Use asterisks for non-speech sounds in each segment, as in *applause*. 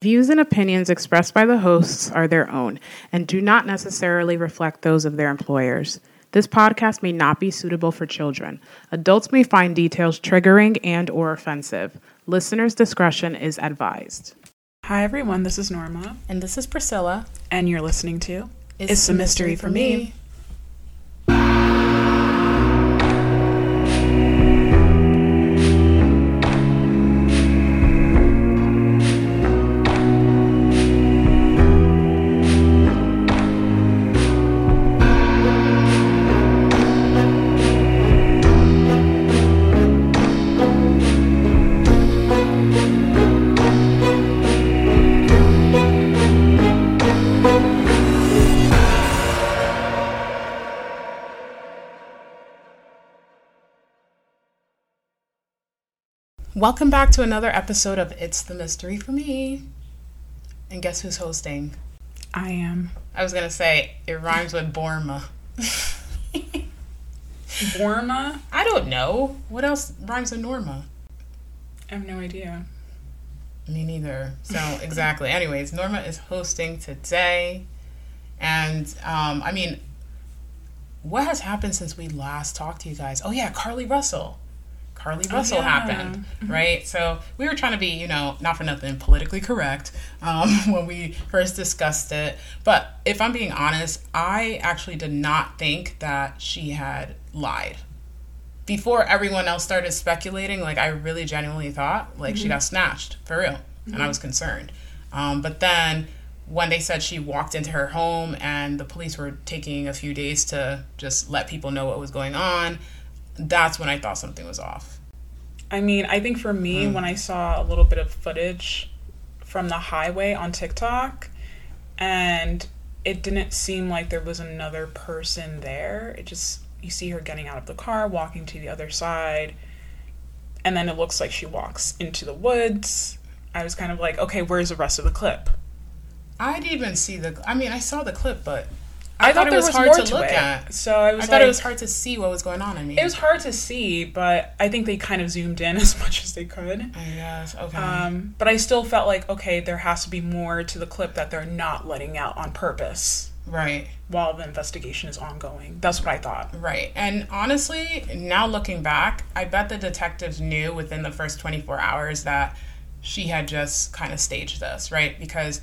Views and opinions expressed by the hosts are their own and do not necessarily reflect those of their employers. This podcast may not be suitable for children. Adults may find details triggering and or offensive. Listeners' discretion is advised. Hi everyone, this is Norma, And this is Priscilla. and you're listening to It's, a Mystery for Me. Welcome back to another episode of It's the Mystery for Me. And guess who's hosting? I am I was gonna say it rhymes with Borma. Borma. I don't know. What else rhymes with Norma? I have no idea. Me neither. So *laughs* exactly. Anyways, Norma is hosting today, and um, I mean, what has happened since we last talked to you guys? Oh yeah, Carlee Russell. Carlee Russell yeah. happened, right? So we were trying to be, you know, not for nothing, politically correct um, *laughs* when we first discussed it. But if I'm being honest, I actually did not think that she had lied before everyone else started speculating, like I really genuinely thought like she got snatched for real, and I was concerned. Um, but then when they said she walked into her home and the police were taking a few days to just let people know what was going on, that's when I thought something was off. I mean, I think for me, Hmm. when I saw a little bit of footage from the highway on TikTok, and it didn't seem like there was another person there. It just you see her getting out of the car, walking to the other side, and then it looks like she walks into the woods. I was kind of like, okay, where's the rest of the clip? I didn't even see the. I mean, I saw the clip, but I, I, thought, thought it was, was hard more to to look it. at. So I was I like, thought it was hard to see what was going on. I mean, It was hard to see, but I think they kind of zoomed in *laughs* as much as they could. I guess okay. Um, but I still felt like, okay, there has to be more to the clip that they're not letting out on purpose right. while the investigation is ongoing. That's what I thought. Right. And honestly, now looking back, I bet the detectives knew within the first 24 hours that she had just kind of staged this, right? Because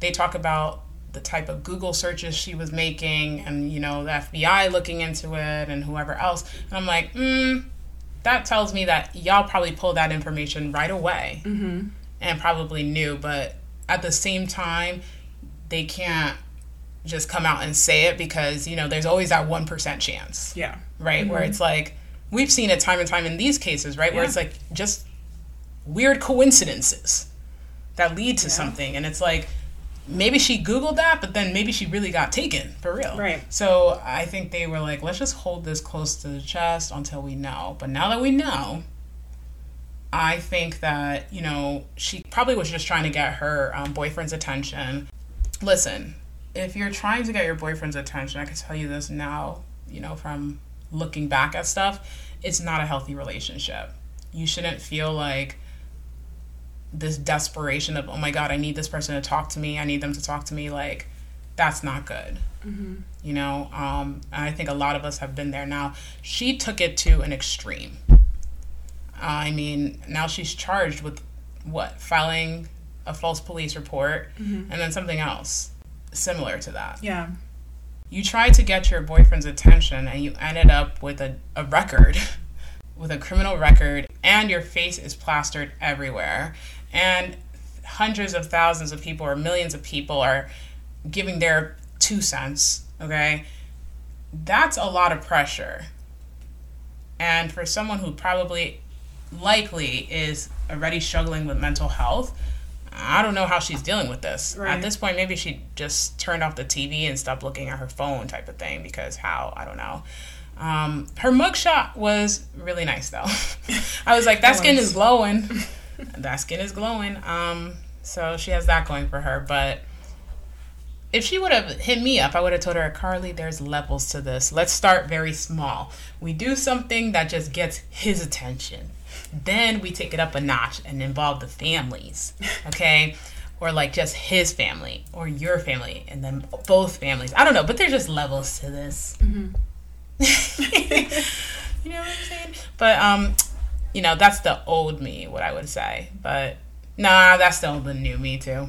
they talk about the type of Google searches she was making and, you know, the FBI looking into it and whoever else. And I'm like, mm, that tells me that y'all probably pulled that information right away and probably knew. But at the same time, they can't just come out and say it because, you know, there's always that 1% chance Yeah. right? Where it's like we've seen it time and time in these cases, right? Where it's like just weird coincidences that lead to something, and it's like maybe she googled that, but then maybe she really got taken for real, Right. So I think they were like, let's just hold this close to the chest until we know. But now that we know. I think that, you know, she probably was just trying to get her um, boyfriend's attention. Listen, if you're trying to get your boyfriend's attention, I can tell you this now, you know, from looking back at stuff, it's not a healthy relationship. You shouldn't feel like this desperation of, oh my God, I need this person to talk to me. I need them to talk to me. Like, that's not good. Mm-hmm. You know, um, and I think a lot of us have been there. Now, she took it to an extreme. Uh, I mean, now she's charged with what? Filing a false police report mm-hmm. and then something else similar to that Yeah. you tried to get your boyfriend's attention and you ended up with a, a record with a criminal record and your face is plastered everywhere and hundreds of thousands of people or millions of people are giving their two cents okay that's a lot of pressure and for someone who probably likely is already struggling with mental health I don't know how she's dealing with this. Right. At this point, maybe she just turned off the TV and stopped looking at her phone, type of thing. Because how? I don't know. Um, her mugshot was really nice, though. *laughs* I was like, that skin is glowing. *laughs* that skin is glowing. Um, so she has that going for her. But if she would have hit me up, I would have told her, Carlee, there's levels to this. Let's start very small. We do something that just gets his attention. Then we take it up a notch and involve the families. *laughs* Okay? or like just his family or your family and then both families. I don't know, but there's just levels to this. Mm-hmm. *laughs* you know what I'm saying? But um, you know, that's the old me, what I would say. But nah, that's still the new me too.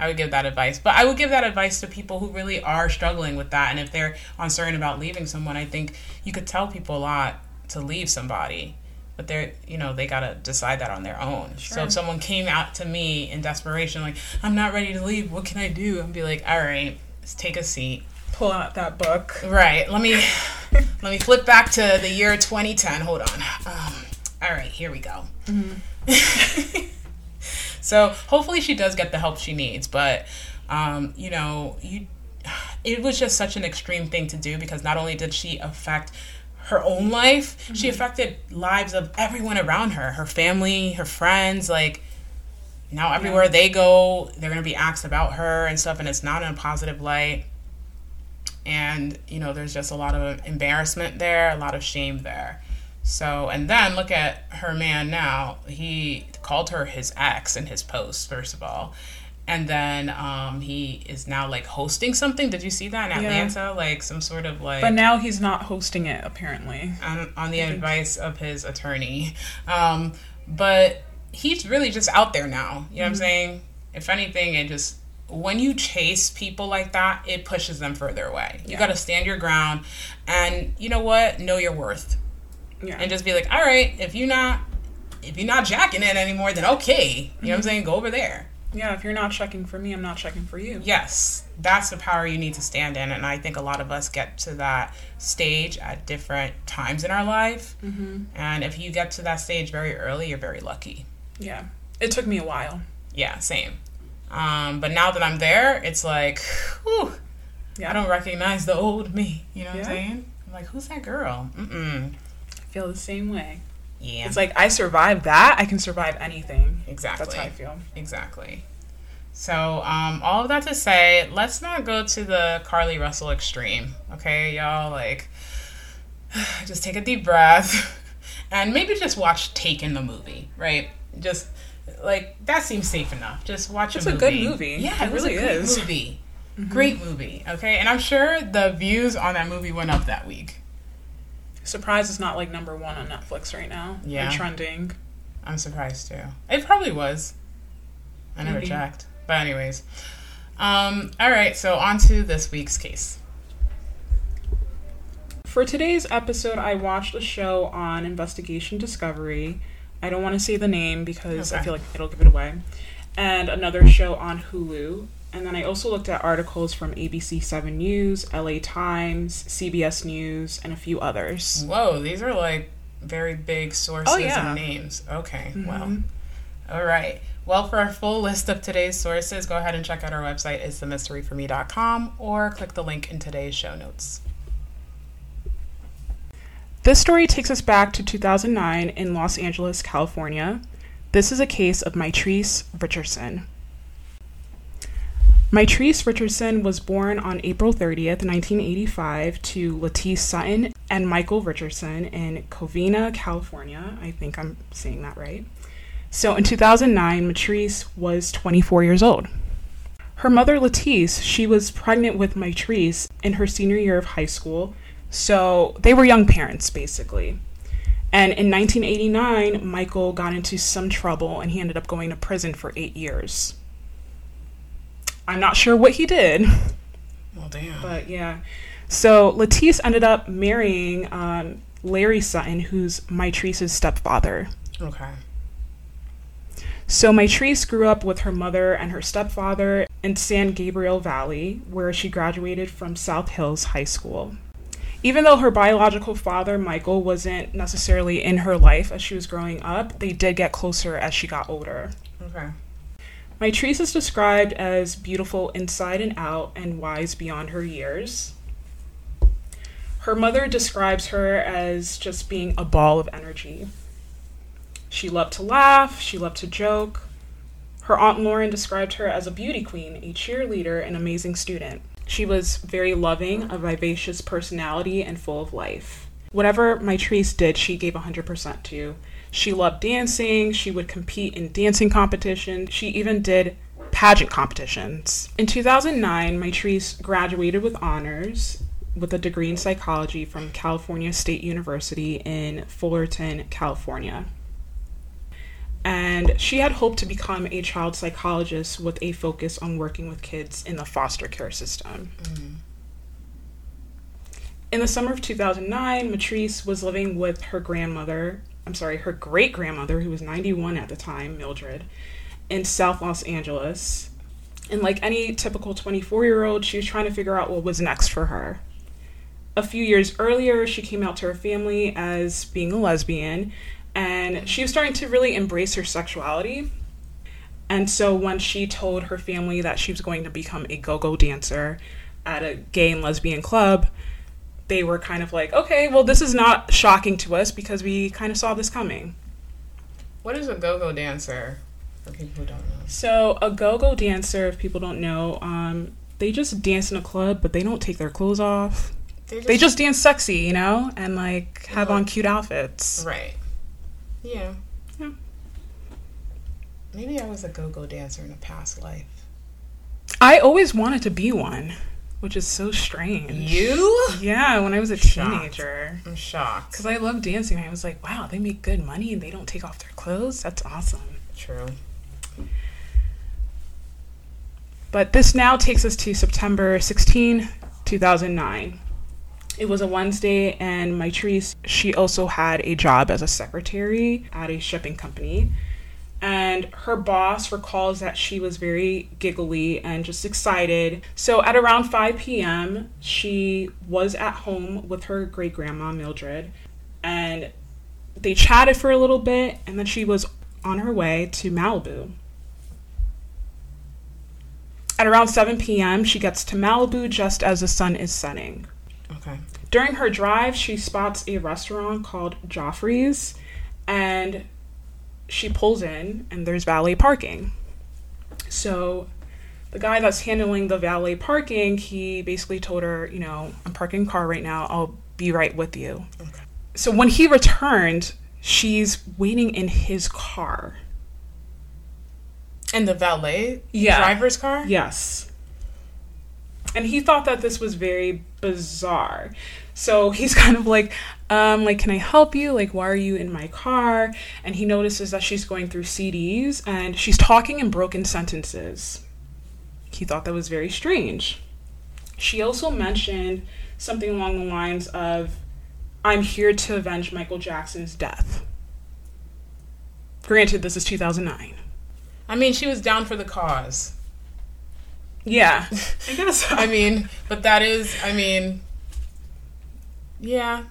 I would give that advice. But I would give that advice to people who really are struggling with that. And if they're uncertain about leaving someone, I think you could tell people a lot to leave somebody. But they're, you know, they got to decide that on their own. Sure. So if someone came out to me in desperation, like, I'm not ready to leave, what can I do? I'd be like, all right, let's take a seat. Pull out that book. Right. Let me let me flip back to the year 2010. Hold on. Um, all right, here we go. Mm-hmm. *laughs* So hopefully she does get the help she needs. But um, you know, you it was just such an extreme thing to do because not only did she affect her own life, mm-hmm. she affected lives of everyone around her, her family, her friends, like now everywhere yeah. they go, they're going to be asked about her and stuff and it's not in a positive light. And you know, there's just a lot of embarrassment there, a lot of shame there. So, and then look at her man now. He called her his ex in his post, first of all. And then um, he is now like hosting something. Did you see that in Atlanta? Yeah. Like some sort of like. But now he's not hosting it, apparently. On, on the advice of his attorney. Um, but he's really just out there now. You know mm-hmm. what I'm mm-hmm. saying? If anything, it just when you chase people like that, it pushes them further away. You got to stand your ground, and you know what? Know your worth yeah. and just be like, all right, if you're not if you're not jacking it anymore, then okay. You mm-hmm. know what I'm mm-hmm. saying? Go over there. Yeah, if you're not checking for me, I'm not checking for you. Yes, that's the power you need to stand in. And I think a lot of us get to that stage at different times in our life. Mm-hmm. And if you get to that stage very early, you're very lucky. Yeah, it took me a while. Yeah, same. Um, but now that I'm there, it's like, whew, yeah. I don't recognize the old me. You know what yeah. I'm saying? I'm like, who's that girl? Mm-mm I feel the same way. Yeah. It's like I survived that, I can survive anything. Exactly. That's how I feel. Exactly. So, um, all of that to say, let's not go to the Carlee Russell extreme, okay, y'all? Like, *sighs* just take a deep breath *laughs* and maybe just watch Taken the movie, right? Just like that seems safe enough. Just watch it's a movie. It's a good movie. Yeah, it, it really is. Movie. Mm-hmm. Great movie. Okay, and I'm sure the views on that movie went up that week. Surprise is not like number one on Netflix right now. Yeah. Trending. I'm surprised too. It probably was. I never Maybe. checked. But anyways. Um, all right, so on to this week's case. For today's episode, I watched a show on Investigation Discovery. I don't want to say the name because okay. I feel like it'll give it away. And another show on Hulu and then I also looked at articles from ABC 7 News, LA Times, CBS News, and a few others. Whoa, these are like very big sources oh, yeah. and names. Okay, mm-hmm. well. All right. Well, for our full list of today's sources, go ahead and check out our website, itsthemysteryforme.com, or click the link in today's show notes. This story takes us back to 2009 in Los Angeles, California. This is a case of Mitrice Richardson. Mitrice Richardson was born on April 30th, 1985, to Latice Sutton and Michael Richardson in Covina, California. I think I'm saying that right. So in 2009, Mitrice was 24 years old. Her mother, Latice, she was pregnant with Mitrice in her senior year of high school. So they were young parents, basically. And in 1989, Michael got into some trouble and he ended up going to prison for eight years. I'm not sure what he did. Well, damn. But yeah. So Latice ended up marrying um, Larry Sutton, who's Mitrice's stepfather. Okay. So Mitrice grew up with her mother and her stepfather in San Gabriel Valley, where she graduated from South Hills High School. Even though her biological father, Michael, wasn't necessarily in her life as she was growing up, they did get closer as she got older. Okay. Mitrice is described as beautiful inside and out and wise beyond her years. Her mother describes her as just being a ball of energy. She loved to laugh, she loved to joke. Her Aunt Lauren described her as a beauty queen, a cheerleader, an amazing student. She was very loving, a vivacious personality, and full of life. Whatever Mitrice did, she gave 100% to. She loved dancing. She would compete in dancing competitions, She even did pageant competitions. In 2009, Mitrice graduated with honors with a degree in psychology from California State University in Fullerton, California. And she had hoped to become a child psychologist with a focus on working with kids in the foster care system. Mm. In the summer of 2009, Mitrice was living with her grandmother, I'm sorry, her great grandmother, who was 91 at the time, Mildred, in South Los Angeles. And like any typical 24 year old, she was trying to figure out what was next for her. A few years earlier, she came out to her family as being a lesbian, and she was starting to really embrace her sexuality. And so when she told her family that she was going to become a go go dancer at a gay and lesbian club, they were kind of like, okay, well, this is not shocking to us because we kind of saw this coming. What is a go go dancer for people who don't know? So, a go go dancer, if people don't know, um, they just dance in a club, but they don't take their clothes off. Just, they just dance sexy, you know, and like have on cute outfits. Right. Yeah. Yeah. Maybe I was a go go dancer in a past life. I always wanted to be one which is so strange. You? Yeah, when I was a teenager. I'm shocked. Because I love dancing. I was like, wow, they make good money and they don't take off their clothes. That's awesome. True. But this now takes us to September 16, 2009. It was a Wednesday, and Mitrice, she also had a job as a secretary at a shipping company and her boss recalls that she was very giggly and just excited. So at around 5 p.m., she was at home with her great grandma, Mildred, and they chatted for a little bit, and then she was on her way to Malibu. At around 7 p.m., she gets to Malibu just as the sun is setting. Okay. During her drive, she spots a restaurant called Geoffrey's, and she pulls in and there's valet parking. So the guy that's handling the valet parking, he basically told her, you know, I'm parking car right now. I'll be right with you. Okay. So when he returned, she's waiting in his car. In the valet yeah. driver's car? Yes. And he thought that this was very bizarre. So he's *laughs* kind of like, um, like, can I help you? Like, why are you in my car? And he notices that she's going through CDs and she's talking in broken sentences. He thought that was very strange. She also mentioned something along the lines of, I'm here to avenge Michael Jackson's death. Granted, this is 2009. I mean, she was down for the cause. Yeah, I guess. *laughs* I mean, but that is, I mean, yeah,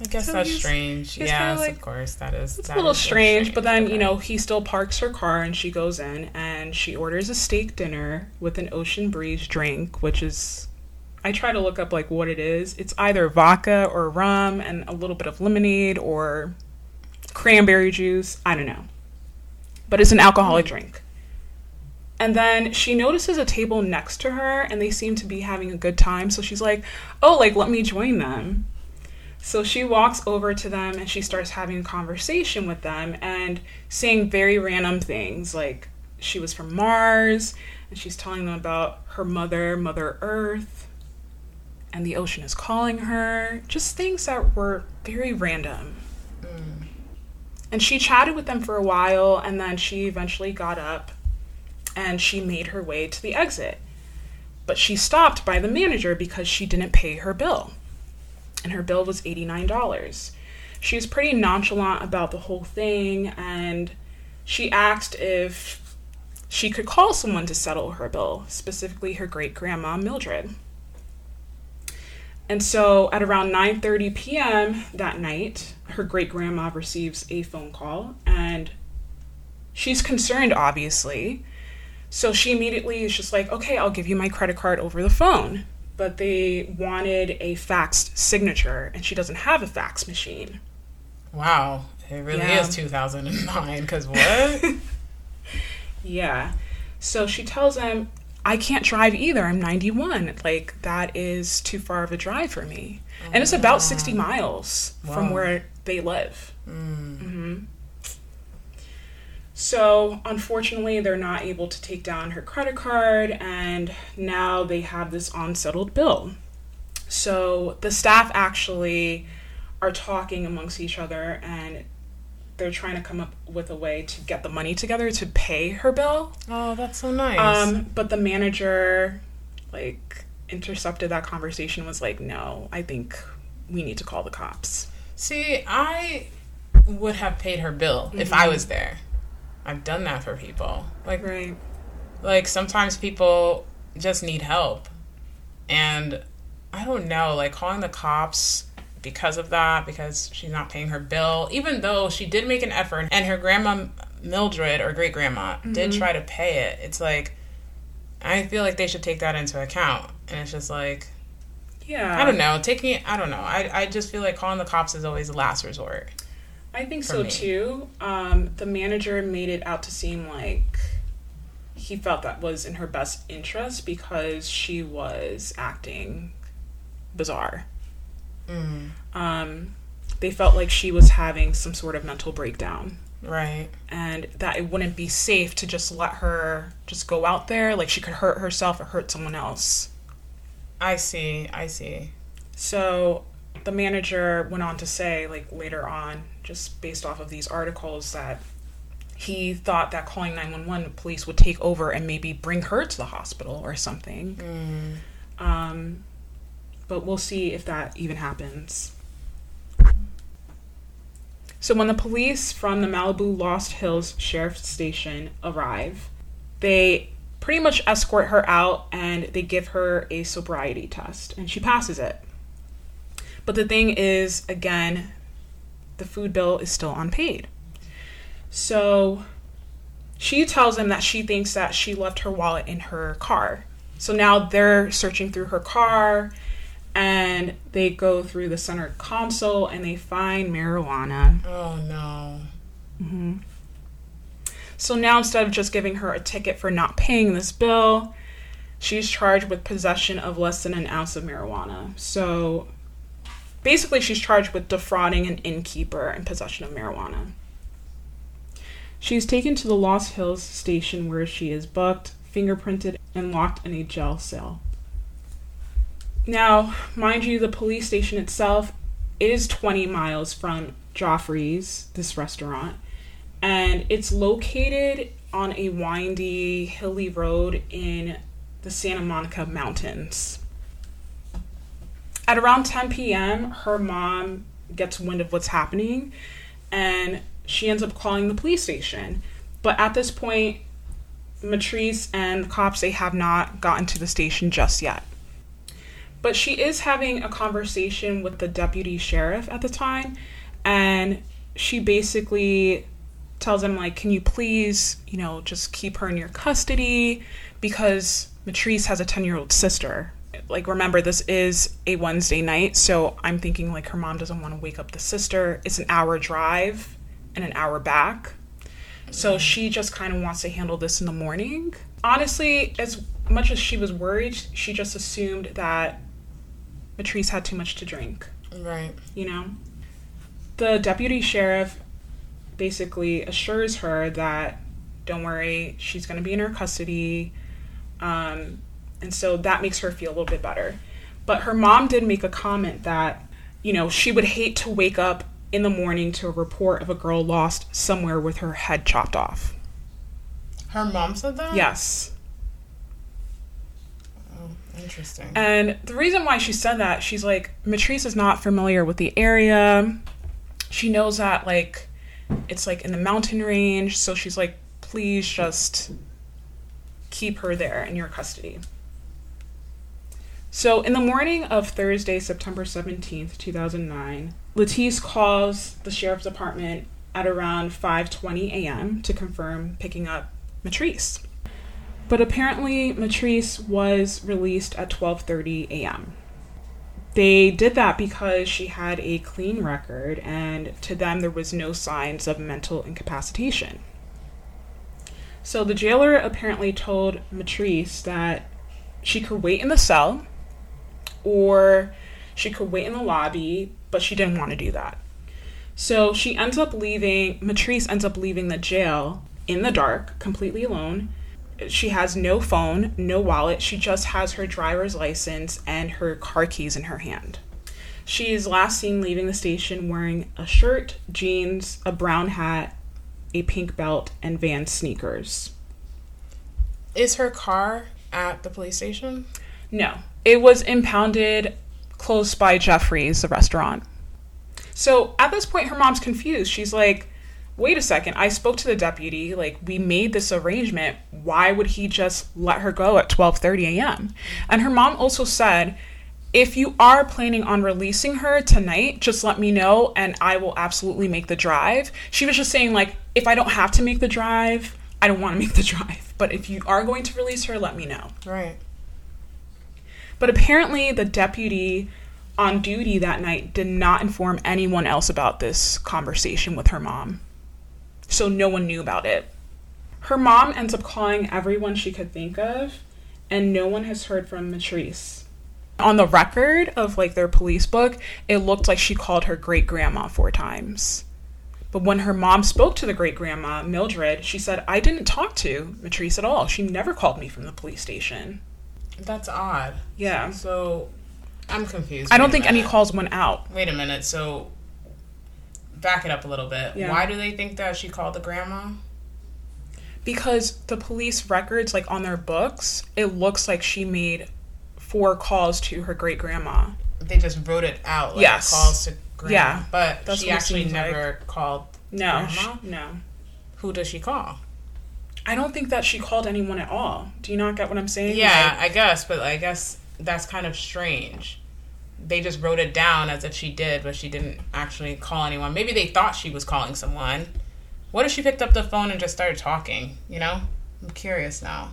I guess so that's strange. Yes, like, of course, that is. It's that a little strange, strange, but then you know he still parks her car and she goes in and she orders a steak dinner with an ocean breeze drink, which is. I try to look up like what it is. It's either vodka or rum and a little bit of lemonade or cranberry juice. I don't know, but it's an alcoholic mm. drink. And then she notices a table next to her and they seem to be having a good time. So she's like, oh, like, let me join them. So she walks over to them and she starts having a conversation with them and saying very random things like she was from Mars and she's telling them about her mother, Mother Earth, and the ocean is calling her. Just things that were very random. Mm. And she chatted with them for a while and then she eventually got up and she made her way to the exit. But she stopped by the manager because she didn't pay her bill and her bill was $89. She was pretty nonchalant about the whole thing and she asked if she could call someone to settle her bill, specifically her great grandma Mildred. And so at around 9:30 p.m. that night, her great grandma receives a phone call and she's concerned obviously. So she immediately is just like, "Okay, I'll give you my credit card over the phone." but they wanted a faxed signature, and she doesn't have a fax machine. Wow, it really yeah. is 2009. Because what? *laughs* yeah. So she tells them, I can't drive either. I'm 91. Like, that is too far of a drive for me. Oh, and it's about 60 miles wow. from where they live. Mm. Mm-hmm. So, unfortunately, they're not able to take down her credit card, and now they have this unsettled bill. So, the staff actually are talking amongst each other and they're trying to come up with a way to get the money together to pay her bill. Oh, that's so nice. Um, but the manager, like, intercepted that conversation, was like, no, I think we need to call the cops. See, I would have paid her bill if I was there. I've done that for people. Like, Right. like sometimes people just need help and i don't know like calling the cops because of that because she's not paying her bill even though she did make an effort and her grandma mildred or great grandma did mm-hmm. try to pay it it's like i feel like they should take that into account and it's just like Yeah. i don't know taking it i don't know i, I just feel like calling the cops is always the last resort I think so me. too. Um, the manager made it out to seem like he felt that was in her best interest because she was acting bizarre. mm, Um, they felt like she was having some sort of mental breakdown right and that it wouldn't be safe to just let her just go out there like she could hurt herself or hurt someone else. i see i see So the manager went on to say, like later on, just based off of these articles, that he thought that calling 911 police would take over and maybe bring her to the hospital or something. Um, but we'll see if that even happens. So when the police from the Malibu Lost Hills Sheriff's Station arrive, they pretty much escort her out and they give her a sobriety test, and she passes it. But the thing is, again, the food bill is still unpaid. So she tells him that she thinks that she left her wallet in her car. So now they're searching through her car and they go through the center console and they find marijuana. oh no Mm-hmm. So now instead of just giving her a ticket for not paying this bill, she's charged with possession of less than an ounce of marijuana. So basically, she's charged with defrauding an innkeeper and possession of marijuana. She's taken to the Lost Hills station where she is booked, fingerprinted, and locked in a jail cell. Now, mind you, the police station itself is 20 miles from Geoffrey's, this restaurant, and it's located on a windy, hilly road in the Santa Monica Mountains. At around 10 p.m., her mom gets wind of what's happening and she ends up calling the police station. But at this point, Mitrice and the cops they have not gotten to the station just yet. But she is having a conversation with the deputy sheriff at the time and she basically tells him like can you please you know just keep her in your custody because mitrice has a 10 year old sister like remember this is a wednesday night so i'm thinking like her mom doesn't want to wake up the sister. It's an hour drive and an hour back. So she just kind of wants to handle this in the morning. Honestly as much as she was worried she just assumed that mitrice had too much to drink. Right. You know? The deputy sheriff basically assures her that don't worry she's going to be in her custody. Um, and so that makes her feel a little bit better but her mom did make a comment that you know she would hate to wake up in the morning to a report of a girl lost somewhere with her head chopped off her mom said that yes oh, interesting And the reason why she said that, she's like, Mitrice is not familiar with the area. She knows that, like, it's like in the mountain range. So she's like, please just keep her there in your custody. So in the morning of Thursday, September 17th, 2009, Latice calls the sheriff's department at around 5:20 a.m. to confirm picking up Mitrice. But apparently Mitrice was released at 12:30 a.m. They did that because she had a clean record and to them there was no signs of mental incapacitation. So the jailer apparently told Mitrice that she could wait in the cell or she could wait in the lobby, but she didn't want to do that. So she ends up leaving, Mitrice ends up leaving the jail in the dark, completely alone. She has no phone, no wallet. She just has her driver's license and her car keys in her hand. She is last seen leaving the station wearing a shirt, jeans, a brown hat, a pink belt, and Van sneakers. Is her car at the police station? No, it was impounded close by Geoffrey's, the restaurant. So at this point, her mom's confused. She's like, wait a second, I spoke to the deputy. Like, we made this arrangement. Why would he just let her go at 12.30 a.m.? And her mom also said, if you are planning on releasing her tonight, just let me know and I will absolutely make the drive. She was just saying, like, if I don't have to make the drive, I don't want to make the *laughs* drive. But if you are going to release her, let me know. Right. But apparently, the deputy on duty that night did not inform anyone else about this conversation with her mom. So no one knew about it. Her mom ends up calling everyone she could think of, and no one has heard from Mitrice. On the record of like their police book, it looked like she called her great grandma four times. But when her mom spoke to the great grandma, Mildred, she said, I didn't talk to Mitrice at all. She never called me from the police station. That's odd. Yeah. So I'm confused. I don't think any calls went out. Wait a minute. So back it up a little bit. Yeah. Why do they think that she called the grandma? Because the police records, like on their books, it looks like she made four calls to her great grandma. They just wrote it out. Like Yes. Calls to grandma. Yeah, But that's she actually seems like. never called No, grandma. no. Who does she call? I don't think that she called anyone at all. Do you not get what I'm saying? Yeah, Like, I guess, but I guess that's kind of strange. They just wrote it down as if she did, but she didn't actually call anyone. Maybe they thought she was calling someone. What if she picked up the phone and just started talking? You know, I'm curious now.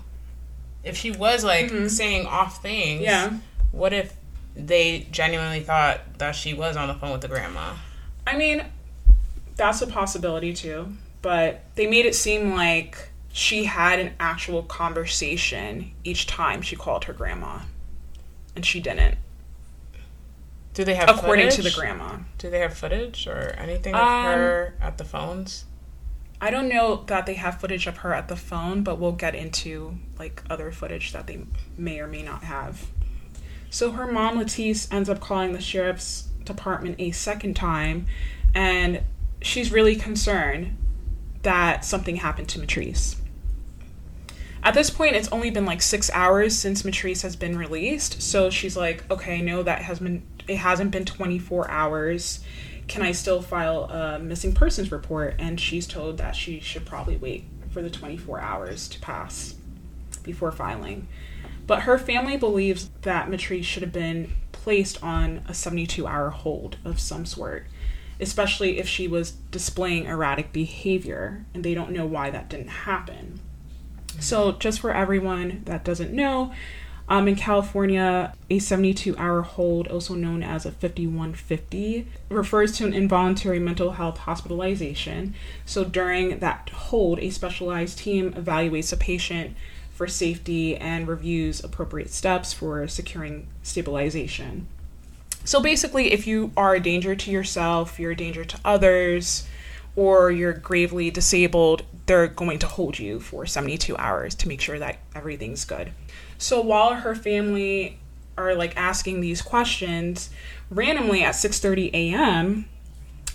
If she was like saying off things, Mm-hmm. yeah. What if they genuinely thought that she was on the phone with the grandma? I mean, that's a possibility too. But they made it seem like she had an actual conversation each time she called her grandma. And she didn't, Do they have footage? according to the grandma. Do they have footage or anything of Um, her at the phones? I don't know that they have footage of her at the phone, but we'll get into like other footage that they may or may not have. So her mom Latice ends up calling the sheriff's department a second time and she's really concerned that something happened to Mitrice. At this point, it's only been like six hours since Mitrice has been released, so she's like, "Okay, no, that has been it hasn't been 24 hours. Can I still file a missing persons report?" And she's told that she should probably wait for the 24 hours to pass before filing. But her family believes that Mitrice should have been placed on a 72 hour hold of some sort, especially if she was displaying erratic behavior, and they don't know why that didn't happen. So, just for everyone that doesn't know, um, in California, a 72 hour hold, also known as a 5150, refers to an involuntary mental health hospitalization. So, during that hold, a specialized team evaluates a patient for safety and reviews appropriate steps for securing stabilization. So, basically, if you are a danger to yourself, you're a danger to others, or you're gravely disabled, they're going to hold you for 72 hours to make sure that everything's good. So while her family are like asking these questions, randomly at 6:30 a.m.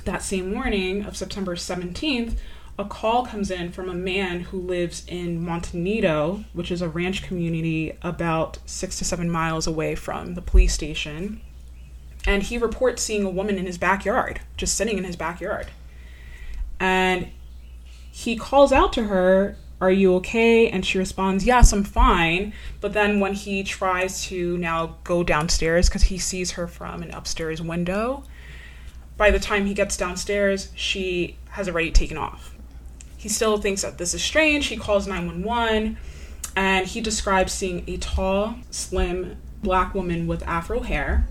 that same morning of September 17th, a call comes in from a man who lives in Monte Nido, which is a ranch community about 6 to 7 miles away from the police station. And he reports seeing a woman in his backyard, just sitting in his backyard. And he calls out to her are you okay? And she responds yes i'm fine. But then when he tries to now go downstairs because he sees her from an upstairs window by the time he gets downstairs she has already taken off. He still thinks that this is strange. He calls 911 and he describes seeing a tall slim black woman with afro hair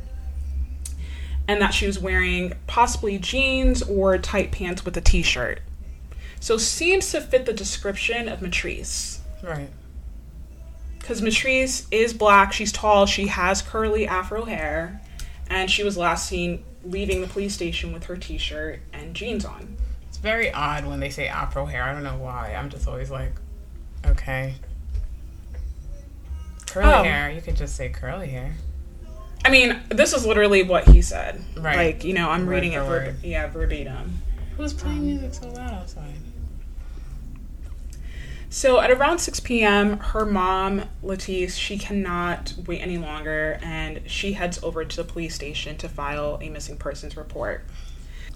and that she was wearing possibly jeans or tight pants with a t-shirt. So seems to fit the description of Mitrice. Right. Because Mitrice is black, she's tall, she has curly afro hair, and she was last seen leaving the police station with her t-shirt and jeans on. It's very odd when they say afro hair. I don't know why. I'm just always like, okay. Curly Oh. hair. You could just say curly hair. I mean, this is literally what he said. Right. Like, you know, I'm Word reading it for word. yeah, verbatim. Who's playing music so loud outside? So at around 6 p.m., her mom, Latice, she cannot wait any longer and she heads over to the police station to file a missing persons report.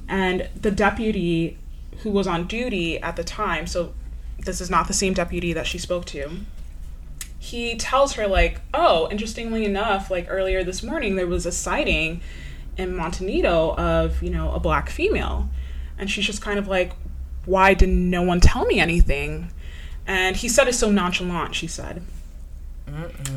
And the deputy who was on duty at the time, so this is not the same deputy that she spoke to, he tells her, like, oh, interestingly enough, like earlier this morning, there was a sighting in Monte Nido of, you know, a black female. And she's just kind of like, why didn't no one tell me anything? And he said it so nonchalant, she said.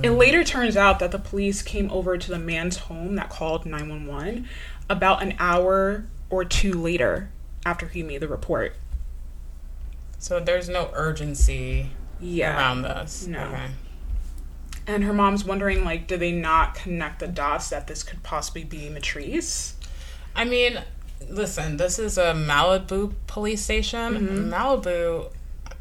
It later turns out that the police came over to the man's home that called 911 about an hour or two later after he made the report. So there's no urgency Yeah. around this. No. Okay. And her mom's wondering, like, do they not connect the dots that this could possibly be Mitrice? I mean, listen, this is a Malibu police station. Mm-hmm. Malibu,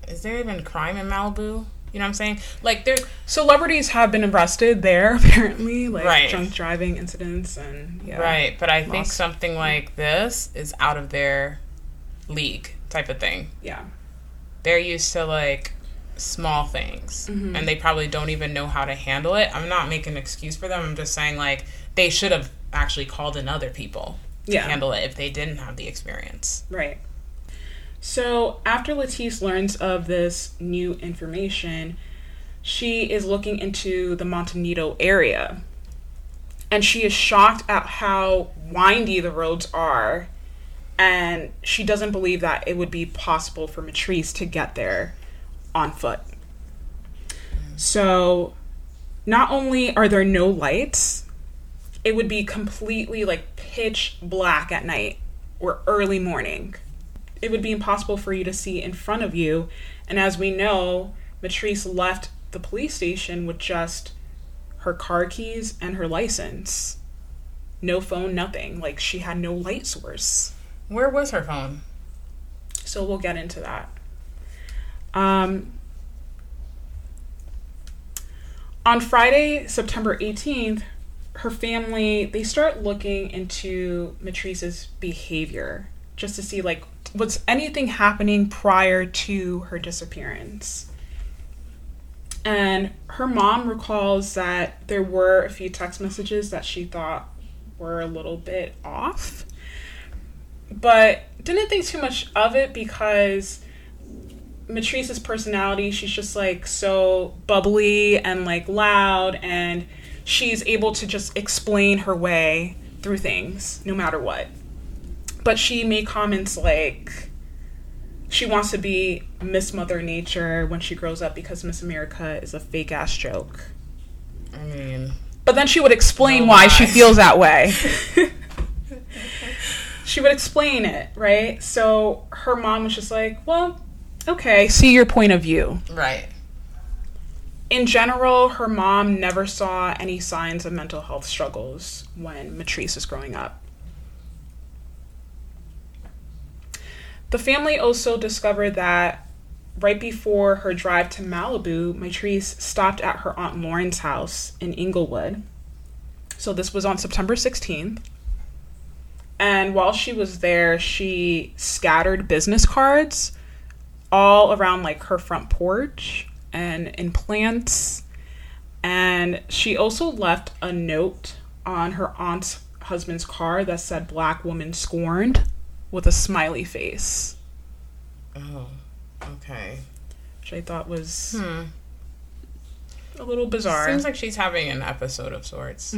is there even crime in Malibu? You know what I'm saying? Like, there, Celebrities have been arrested there, *laughs* apparently, like Right. drunk driving incidents and yeah. right, but I think something like this is out of their league type of thing. Yeah. They're used to like small things Mm-hmm. and they probably don't even know how to handle it. I'm not making an excuse for them. I'm just saying like they should have actually called in other people to Yeah. handle it if they didn't have the experience. Right. So after Latice learns of this new information, she is looking into the Monte Nido area. And she is shocked at how windy the roads are. And she doesn't believe that it would be possible for Mitrice to get there on foot. So not only are there no lights, it would be completely like pitch black at night or early morning. It would be impossible for you to see in front of you. And as we know, Mitrice left the police station with just her car keys and her license. No phone, nothing. Like she had no light source. Where was her phone? So we'll get into that. Um, on Friday, September 18th, her family they start looking into Mitrice's behavior just to see like was anything happening prior to her disappearance. And her mom recalls that there were a few text messages that she thought were a little bit off but didn't think too much of it because Mitrice's personality, she's just like so bubbly and like loud, and she's able to just explain her way through things no matter what. But she made comments like she wants to be Miss Mother Nature when she grows up because Miss America is a fake ass joke. I mean, But then she would explain No why she feels that way. *laughs* she would explain it, right? So her mom was just like, well, okay, see your point of view. right. In general, her mom never saw any signs of mental health struggles when Mitrice was growing up. The family also discovered that right before her drive to Malibu, Mitrice stopped at her Aunt Lauren's house in Inglewood. So this was on September 16th. And while she was there, she scattered business cards all around like her front porch and in plants. And she also left a note on her aunt's husband's car that said black woman scorned with a smiley face, Oh, okay. which I thought was Hmm. a little bizarre. Seems like she's having an episode of sorts.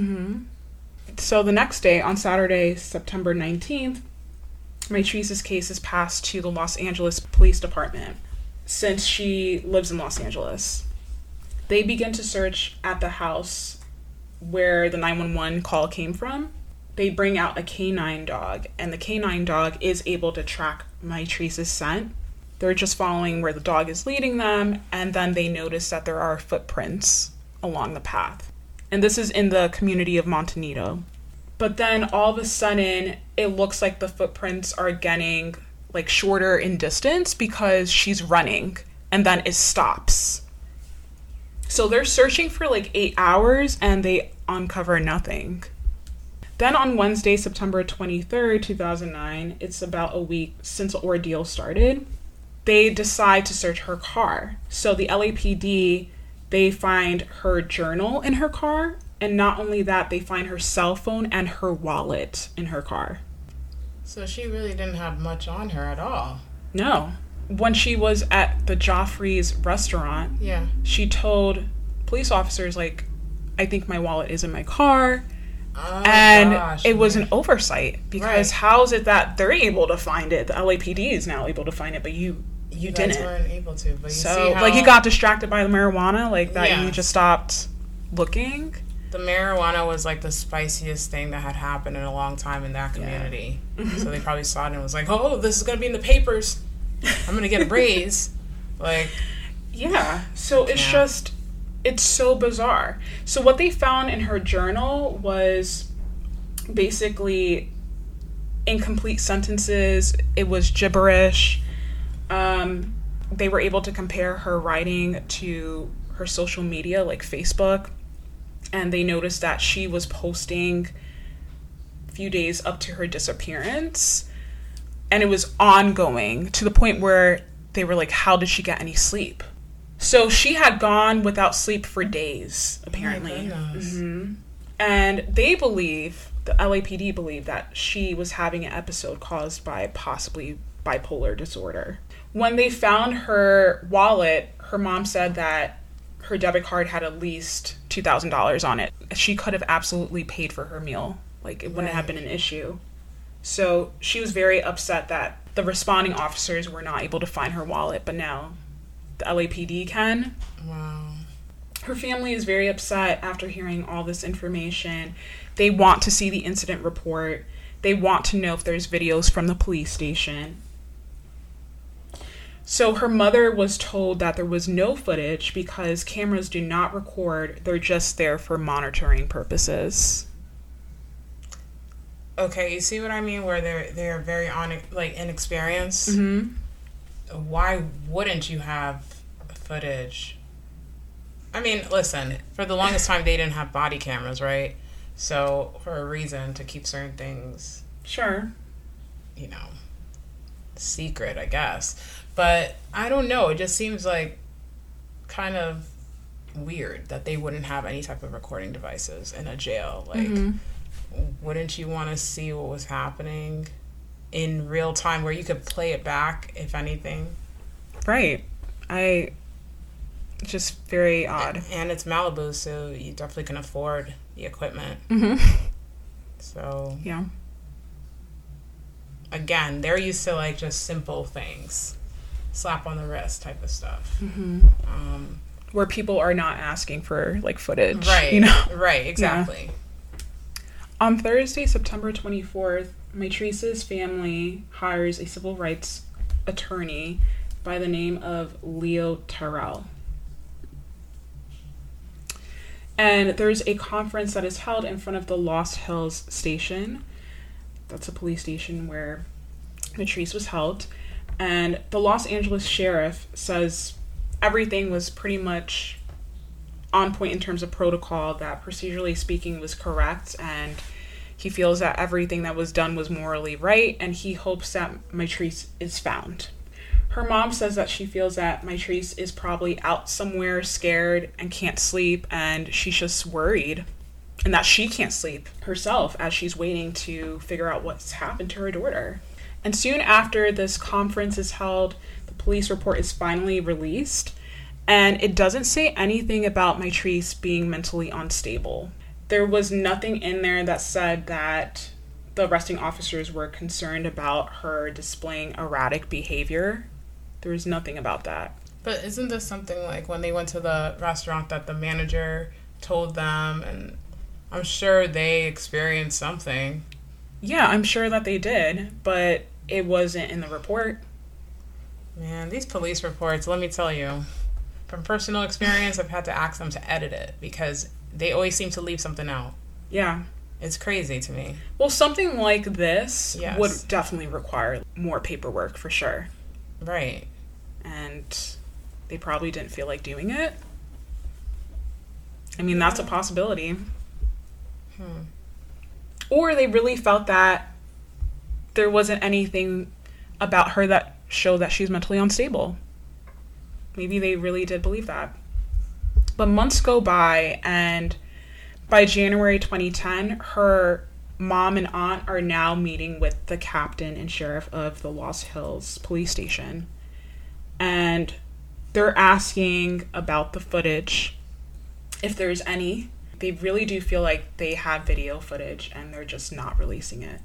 So the next day, on Saturday, September 19th, Mitrice's case is passed to the Los Angeles Police Department since she lives in Los Angeles. They begin to search at the house where the 911 call came from. They bring out a canine dog, and the canine dog is able to track Mitrice's scent. They're just following where the dog is leading them, and then they notice that there are footprints along the path. And this is in the community of Monte Nido. But then all of a sudden, it looks like the footprints are getting like shorter in distance because she's running and then it stops. So they're searching for like eight hours and they uncover nothing. Then on Wednesday, September 23rd, 2009, it's about a week since the ordeal started, they decide to search her car. So the LAPD, they find her journal in her car, and not only that, they find her cell phone and her wallet in her car. So she really didn't have much on her at all. No. When she was at the Geoffrey's restaurant, Yeah. she told police officers, like, I think my wallet is in my car. Oh, and gosh. it was an oversight because Right. how is it that they're able to find it? The LAPD is now able to find it, but you you You guys didn't. weren't able to, but you So see how like you got distracted by the marijuana, like that you just stopped looking. The marijuana was like the spiciest thing that had happened in a long time in that community. *laughs* so they probably saw it and was like, "Oh, this is gonna be in the papers. I'm gonna get a raise." *laughs* like, Yeah. So it's Yeah. just it's so bizarre. So what they found in her journal was basically incomplete sentences. It was gibberish. Um, they were able to compare her writing to her social media like Facebook and they noticed that she was posting a few days up to her disappearance and it was ongoing to the point where they were like how did she get any sleep so she had gone without sleep for days apparently goodness. Mhm. and they believe the lapd believe that she was having an episode caused by possibly bipolar disorder when they found her wallet her mom said that her debit card had at least $2000 on it she could have absolutely paid for her meal like it wouldn't have been an issue so she was very upset that the responding officers were not able to find her wallet, but now the LAPD can. wow. Her family is very upset after hearing all this information. They want to see the incident report. They want to know if there's videos from the police station. So her mother was told that there was no footage because cameras do not record, they're just there for monitoring purposes. Okay, you see what I mean? Where they're they're very on like inexperienced. Mhm. Why wouldn't you have footage? I mean, listen. For the longest time, they didn't have body cameras, right? So for a reason to keep certain things, Sure. you know, secret, I guess. But I don't know. It just seems like kind of weird that they wouldn't have any type of recording devices in a jail. Like, wouldn't you want to see what was happening in real time where you could play it back, if anything? Right. I just very odd. And it's Malibu, so you definitely can afford the equipment. Mm-hmm. So, Yeah. again, they're used to like just simple things slap on the wrist type of stuff. Mm-hmm. Um, Where people are not asking for like footage. right. You know. *laughs* Right, exactly. On Thursday, September 24th, Mitrice's family hires a civil rights attorney by the name of Leo Terrell. And there's a conference that is held in front of the Lost Hills station. That's a police station where Mitrice was held. And the Los Angeles sheriff says everything was pretty much on point in terms of protocol, that procedurally speaking was correct, and he feels that everything that was done was morally right, and he hopes that Mitrice is found. Her mom says that she feels that Mitrice is probably out somewhere scared and can't sleep, and she's just worried, and that she can't sleep herself as she's waiting to figure out what's happened to her daughter. And soon after this conference is held, the police report is finally released, and it doesn't say anything about Mitrice being mentally unstable. There was nothing in there that said that the arresting officers were concerned about her displaying erratic behavior. There was nothing about that. But isn't this something like when they went to the restaurant that the manager told them and I'm sure they experienced something. Yeah, I'm sure that they did, but it wasn't in the report. Man, these police reports, let me tell you, from personal experience, I've had to ask them to edit it because they always seem to leave something out. Yeah. It's crazy to me. Well, something like this Yes. would definitely require more paperwork for sure. Right. And they probably didn't feel like doing it. I mean, that's a possibility. Hmm. Or they really felt that there wasn't anything about her that showed that she's mentally unstable. Maybe they really did believe that. But months go by, and by January 2010, her mom and aunt are now meeting with the captain and sheriff of the Lost Hills police station. And they're asking about the footage, if there's any. They really do feel like they have video footage and they're just not releasing it.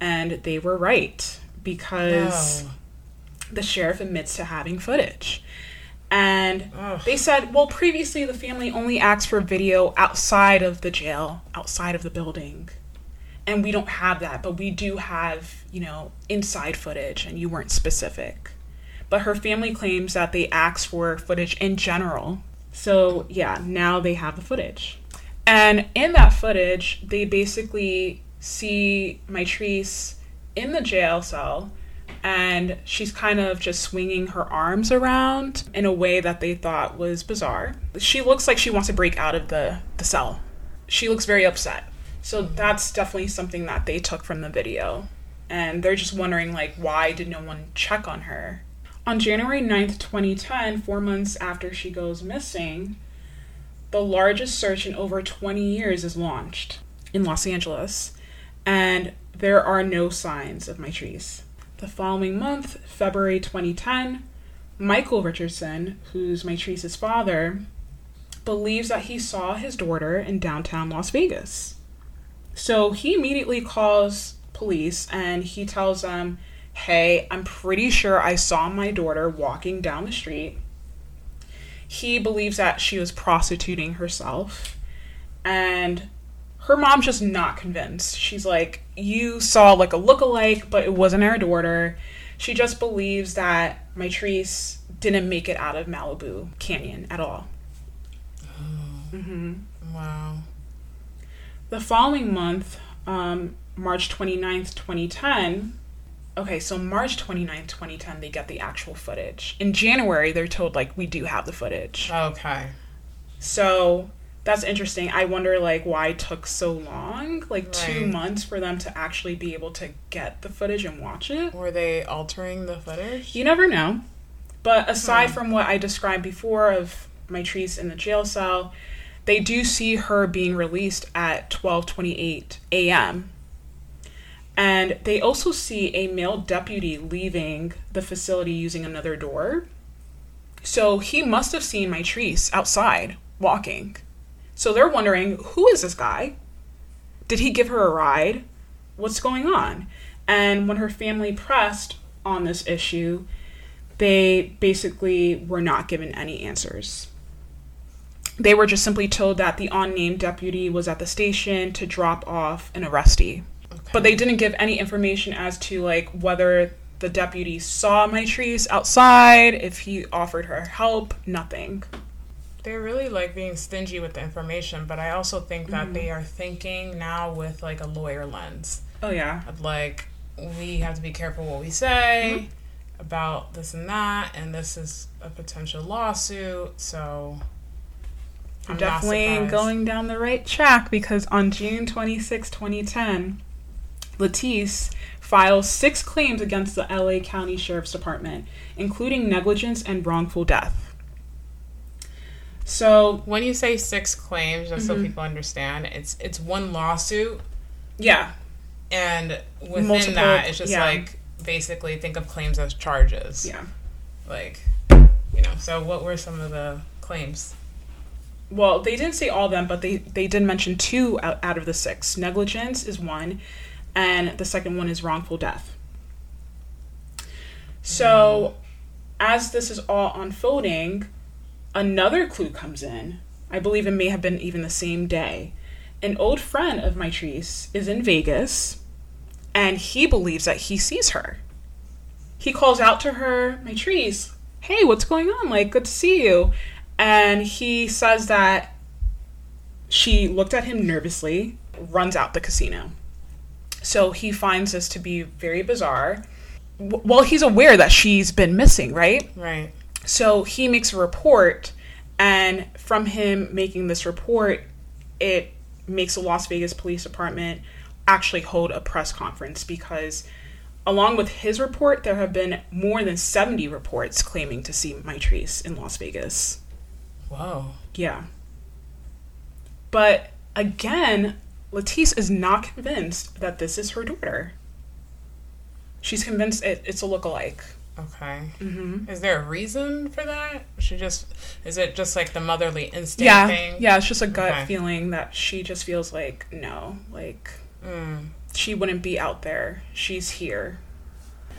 And they were right because Oh. the sheriff admits to having footage. And Ugh. they said, well, previously the family only asked for video outside of the jail, outside of the building. And we don't have that, but we do have, you know, inside footage, and you weren't specific. But her family claims that they asked for footage in general. So, yeah, now they have the footage. And in that footage, they basically see Mitrice in the jail cell and she's kind of just swinging her arms around in a way that they thought was bizarre. She looks like she wants to break out of the, the cell. She looks very upset. So that's definitely something that they took from the video. And they're just wondering like why did no one check on her? On January 9th, 2010, 4 months after she goes missing, the largest search in over 20 years is launched in Los Angeles, and there are no signs of Mitrice. The following month, February 2010, Michael Richardson, who's Mitrice's father, believes that he saw his daughter in downtown Las Vegas. So he immediately calls police and he tells them, Hey, I'm pretty sure I saw my daughter walking down the street. He believes that she was prostituting herself. And her mom's just not convinced. She's like, You saw like a look-alike, but it wasn't our daughter. She just believes that Mitrice didn't make it out of Malibu Canyon at all. *gasps* hmm Wow. The following month, um, March 29th, 2010, okay, so March 29th, 2010, they get the actual footage. In January, they're told, like, we do have the footage. Okay. So that's interesting. I wonder, like, why it took so long, like two months for them to actually be able to get the footage and watch it. Were they altering the footage? You never know. But aside hmm. from what I described before of Mitrice in the jail cell, they do see her being released at 12:28 a.m. And they also see a male deputy leaving the facility using another door. So he must have seen Mitrice outside walking. So they're wondering, who is this guy? Did he give her a ride? What's going on? And when her family pressed on this issue, they basically were not given any answers. They were just simply told that the unnamed deputy was at the station to drop off an arrestee. But they didn't give any information as to like whether the deputy saw Mitrice outside, if he offered her help, nothing. They're really like being stingy with the information, but I also think that they mm. are thinking now with like a lawyer lens Oh yeah. of like we have to be careful what we say mm-hmm. about this and that, and this is a potential lawsuit. So I'm definitely going down the right track because on June 26, 2010, Latice files six claims against the LA County Sheriff's Department, including negligence and wrongful death. So, When you say six claims, just Mm-hmm. so people understand, it's it's one lawsuit, yeah, and within Multiple- that, it's just yeah. like basically think of claims as charges. yeah. Like, you know. So what were some of the claims? Well, they didn't say all of them, but they, they did mention two out, out of the six. Negligence is one, and the second one is wrongful death. So, as this is all unfolding, another clue comes in. I believe it may have been even the same day. An old friend of Mitrice is in Vegas, and he believes that he sees her. He calls out to her, Mitrice, hey, what's going on? Like, good to see you. And he says that She looked at him nervously, runs out the casino. So he finds this to be very bizarre. Well, he's aware that she's been missing, right? Right. So he makes a report, and from him making this report, it makes the Las Vegas Police Department actually hold a press conference because, along with his report, there have been more than 70 reports claiming to see Mitrice in Las Vegas. Wow. Yeah. But again, Latice is not convinced that this is her daughter. She's convinced it, it's a look-alike. Okay. Mm-hmm. Is there a reason for that? She just is it just like the motherly instinct Yeah, thing? yeah, it's just a gut Okay. feeling that she just feels like no, like Mm. she wouldn't be out there. She's here.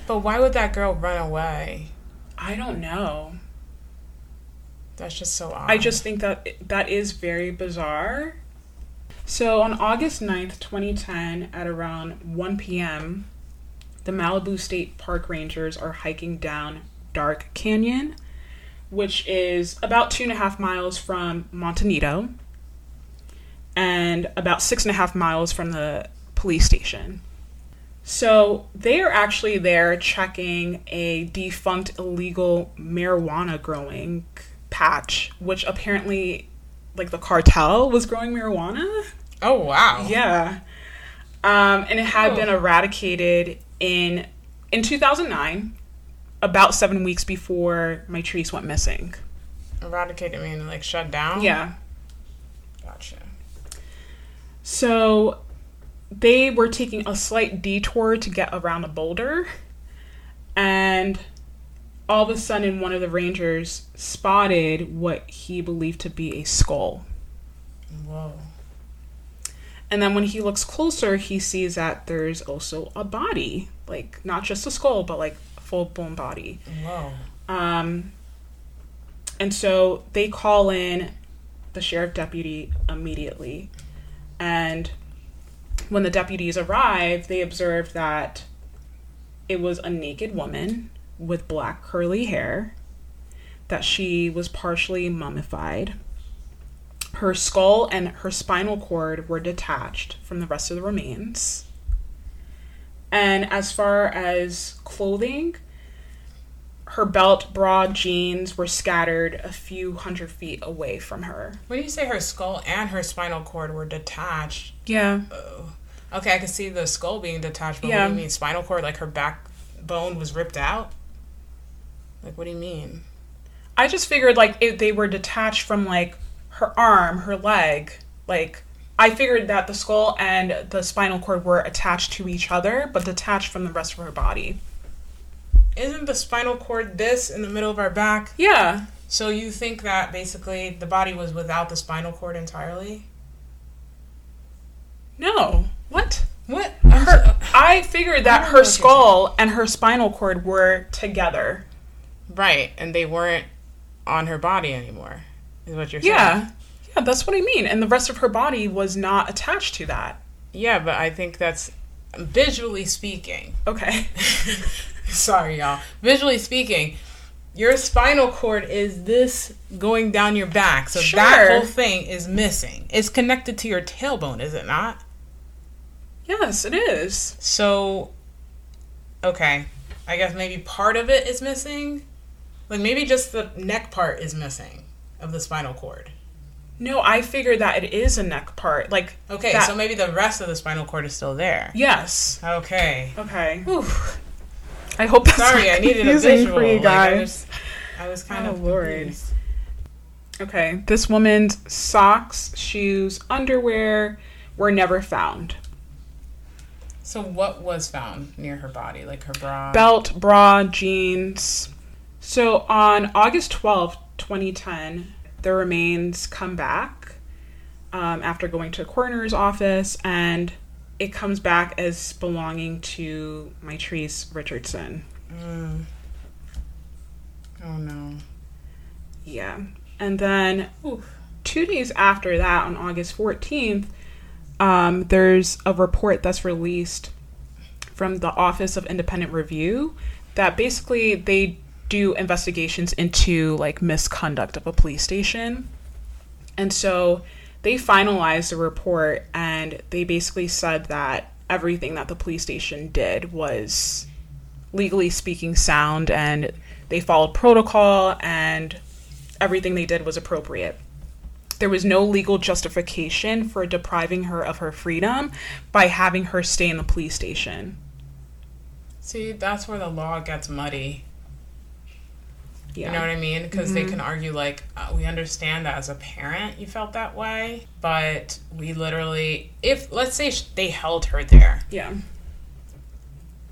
But why would that girl run away? I don't know. That's just so odd. I just think that that is very bizarre. So on August 9th, 2010, at around 1 p.m., the Malibu State Park Rangers are hiking down Dark Canyon, which is about two and a half miles from Monte Nido and about six and a half miles from the police station. So they are actually there checking a defunct illegal marijuana growing patch, which apparently, like the cartel was growing marijuana. Oh wow. Yeah. Um, and it had Oh. been eradicated in in 2009, about seven weeks before Mitrice went missing. Eradicated meaning like shut down? Yeah. Gotcha. So they were taking a slight detour to get around a boulder, and all of a sudden, one of the rangers spotted what he believed to be a skull. Whoa. And then when he looks closer, he sees that there's also a body, like not just a skull, but like a full blown body. Whoa. Um, and so they call in the sheriff deputy immediately. And when the deputies arrive, they observe that it was a naked woman with black curly hair, that she was partially mummified. Her skull and her spinal cord were detached from the rest of the remains. And as far as clothing, her belt, bra, jeans were scattered a few hundred feet away from her. When you say her skull and her spinal cord were detached, Yeah. oh. Okay, I can see the skull being detached, but Yeah. what do you mean spinal cord? Like her backbone was ripped out? Like what do you mean? I just figured like it, they were detached from like her arm, her leg. Like I figured that the skull and the spinal cord were attached to each other, but detached from the rest of her body. Isn't the spinal cord this in the middle of our back? Yeah. So you think that basically the body was without the spinal cord entirely? No. What? What? Her, I figured that her skull and her spinal cord were together. Right, and they weren't on her body anymore. Is what you're saying? Yeah. Yeah, that's what I mean. And the rest of her body was not attached to that. Yeah, but I think that's visually speaking. Okay. *laughs* Sorry, y'all. Visually speaking, your spinal cord is this going down your back. So that whole thing is missing. It's connected to your tailbone, is it not? Yes, it is. So, okay. I guess maybe part of it is missing. Like maybe just the neck part is missing of the spinal cord. No, I figured that it is a neck part. Like, Okay, that- so maybe the rest of the spinal cord is still there. yes. Okay. Okay. Whew. I hope that's Sorry, not I needed a confusing visual. for you Like, I guys. was, I was kind Oh, of Lord. confused. Okay, this woman's socks, shoes, underwear were never found. So what was found near her body, like her bra? Belt, bra, jeans. So on August twelfth, 2010, the remains come back um, after going to a coroner's office, and it comes back as belonging to Mitrice Richardson. Mm. Oh no. Yeah. And then Oof. two days after that, on August 14th, um, there's a report that's released from the Office of Independent Review that basically they do investigations into like misconduct of a police station. And so they finalized the report and they basically said that everything that the police station did was legally speaking sound and they followed protocol and everything they did was appropriate. There was no legal justification for depriving her of her freedom by having her stay in the police station. See, that's where the law gets muddy. Yeah. You know what I mean? Because they can argue, like, uh, we understand that as a parent you felt that way, but we literally, if, let's say sh- they held her there Yeah.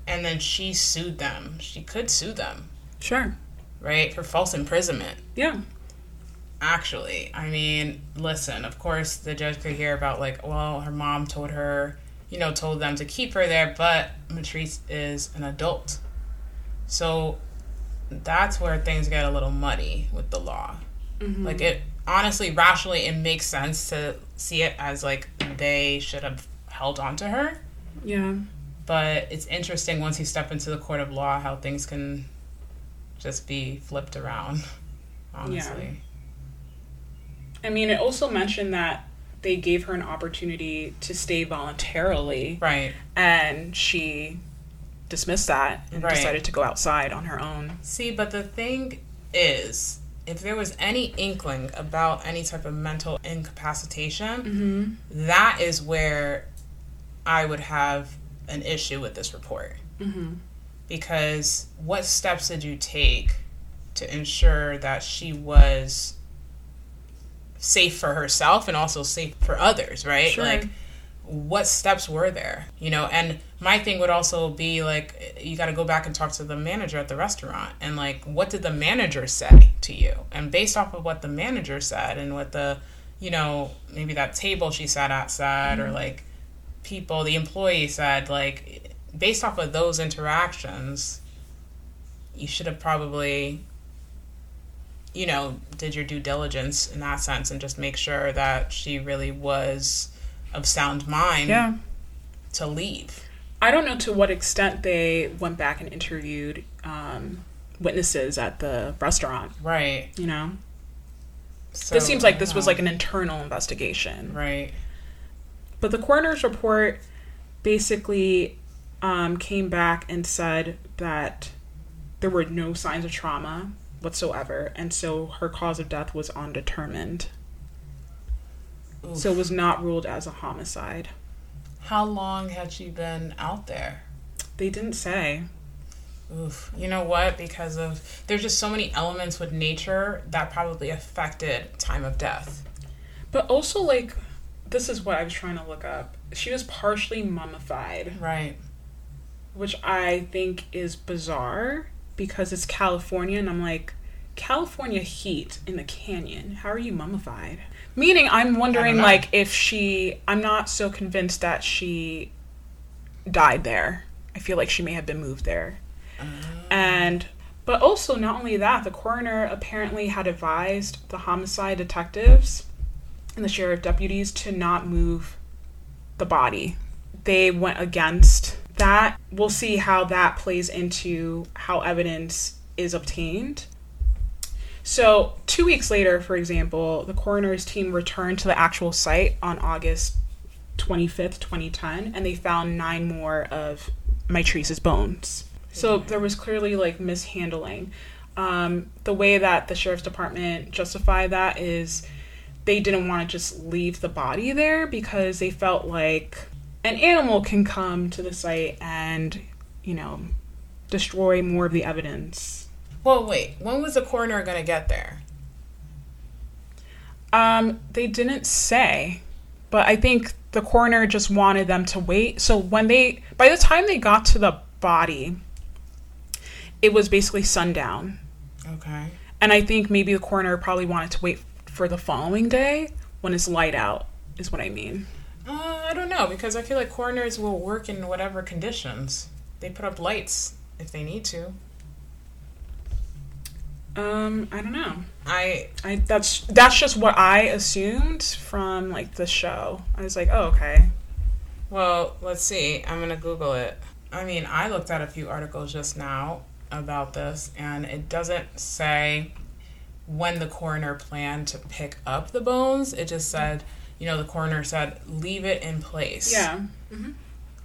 and then she sued them, she could sue them, Sure. right? For false imprisonment. Yeah. Actually, I mean, listen, of course, the judge could hear about, like, well, her mom told her, you know, told them to keep her there, but Mitrice is an adult. So that's where things get a little muddy with the law. Mm-hmm. Like, it honestly, rationally, it makes sense to see it as, like, they should have held on to her. Yeah. But it's interesting once you step into the court of law how things can just be flipped around, honestly. I mean, it also mentioned that they gave her an opportunity to stay voluntarily, Right. and she dismissed that and Right. decided to go outside on her own. See, but the thing is, if there was any inkling about any type of mental incapacitation, mm-hmm. that is where I would have an issue with this report. Mm-hmm. Because what steps did you take to ensure that she was safe for herself and also safe for others, right? Sure. Like, what steps were there you know and my thing would also be like you got to go back and talk to the manager at the restaurant and like what did the manager say to you and based off of what the manager said and what the you know maybe that table she sat at said or mm-hmm. like people the employee said like based off of those interactions you should have probably you know did your due diligence in that sense and just make sure that she really was of sound mind Yeah. to leave. I don't know to what extent they went back and interviewed um, witnesses at the restaurant, Right. you know? So, this seems like this was like an internal investigation. right. But the coroner's report basically um, came back and said that there were no signs of trauma whatsoever, and so her cause of death was undetermined. Oof. So it was not ruled as a homicide. How long had she been out there? They didn't say. Oof. You know what? Because of there's just so many elements with nature that probably affected time of death. But also, like, this is what I was trying to look up. She was partially mummified, Right. which I think is bizarre because it's California, and I'm like, California heat in the canyon. How are you mummified? Meaning, I'm wondering, like, if she. I'm not so convinced that she died there. I feel like she may have been moved there. Ah. And. But also, not only that, the coroner apparently had advised the homicide detectives and the sheriff deputies to not move the body. They went against that. We'll see how that plays into how evidence is obtained. So, two weeks later, for example, the coroner's team returned to the actual site on August 25th, 2010, and they found nine more of Mitrice's bones. So, there was clearly like mishandling. Um, the way that the sheriff's department justified that is they didn't want to just leave the body there because they felt like an animal can come to the site and, you know, destroy more of the evidence. Well, wait. When was the coroner going to get there? Um, they didn't say, but I think the coroner just wanted them to wait. So when they, by the time they got to the body, it was basically sundown. Okay. And I think maybe the coroner probably wanted to wait for the following day when it's light out, is what I mean. Uh, I don't know because I feel like coroners will work in whatever conditions. They put up lights if they need to. Um, I don't know. I I that's that's just what I assumed from like the show. I was like, oh okay. Well, let's see. I'm going to Google it. I mean, I looked at a few articles just now about this, and it doesn't say when the coroner planned to pick up the bones. It just said you know, the coroner said, leave it in place. Yeah.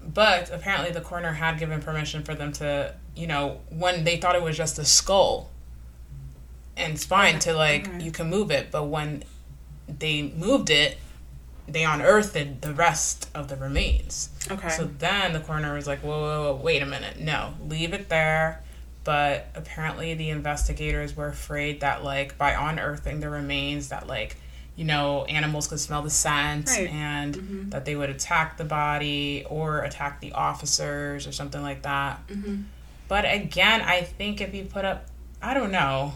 But apparently, the coroner had given permission for them to, you know, when they thought it was just a skull and spine, to like, Okay. you can move it. But when they moved it, they unearthed the rest of the remains. Okay. So then the coroner was like, whoa, whoa, whoa, wait a minute. No, leave it there. But apparently the investigators were afraid that, like, by unearthing the remains, that, like, you know, animals could smell the scent Right. and mm-hmm. that they would attack the body or attack the officers or something like that. Mm-hmm. But again, I think if you put up, I don't know.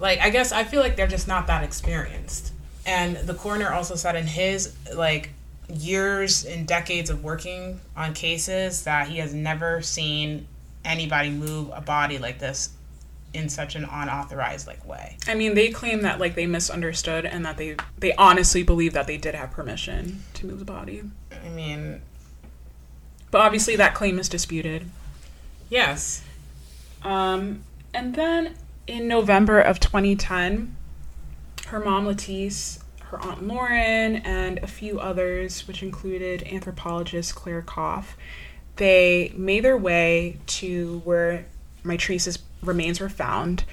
Like, I guess I feel like they're just not that experienced. And the coroner also said in his, like, years and decades of working on cases that he has never seen anybody move a body like this in such an unauthorized like way. I mean, they claim that like they misunderstood and that they they honestly believe that they did have permission to move the body. I mean, But obviously that claim is disputed. yes. Um, and then in November of 2010, her mom Latice, her aunt Lauren, and a few others, which included anthropologist Clea Koff, they made their way to where Mitrice's remains were found,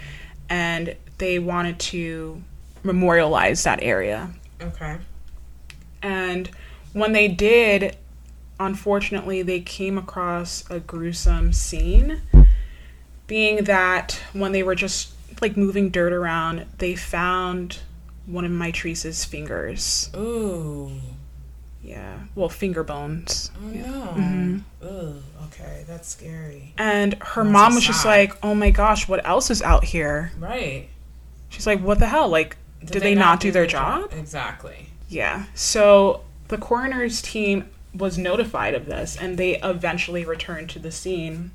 and they wanted to memorialize that area. Okay. And when they did, unfortunately, they came across a gruesome scene. Being that when they were just like moving dirt around, they found one of Mitrice's fingers. Ooh. Yeah. Well, finger bones. Oh no. Mm-hmm. Ooh. Okay, that's scary. And her That's mom was just like, oh my gosh, what else is out here? Right. She's like, what the hell? Like, did, they, not do their job? Exactly. Yeah. So the coroner's team was notified of this and they eventually returned to the scene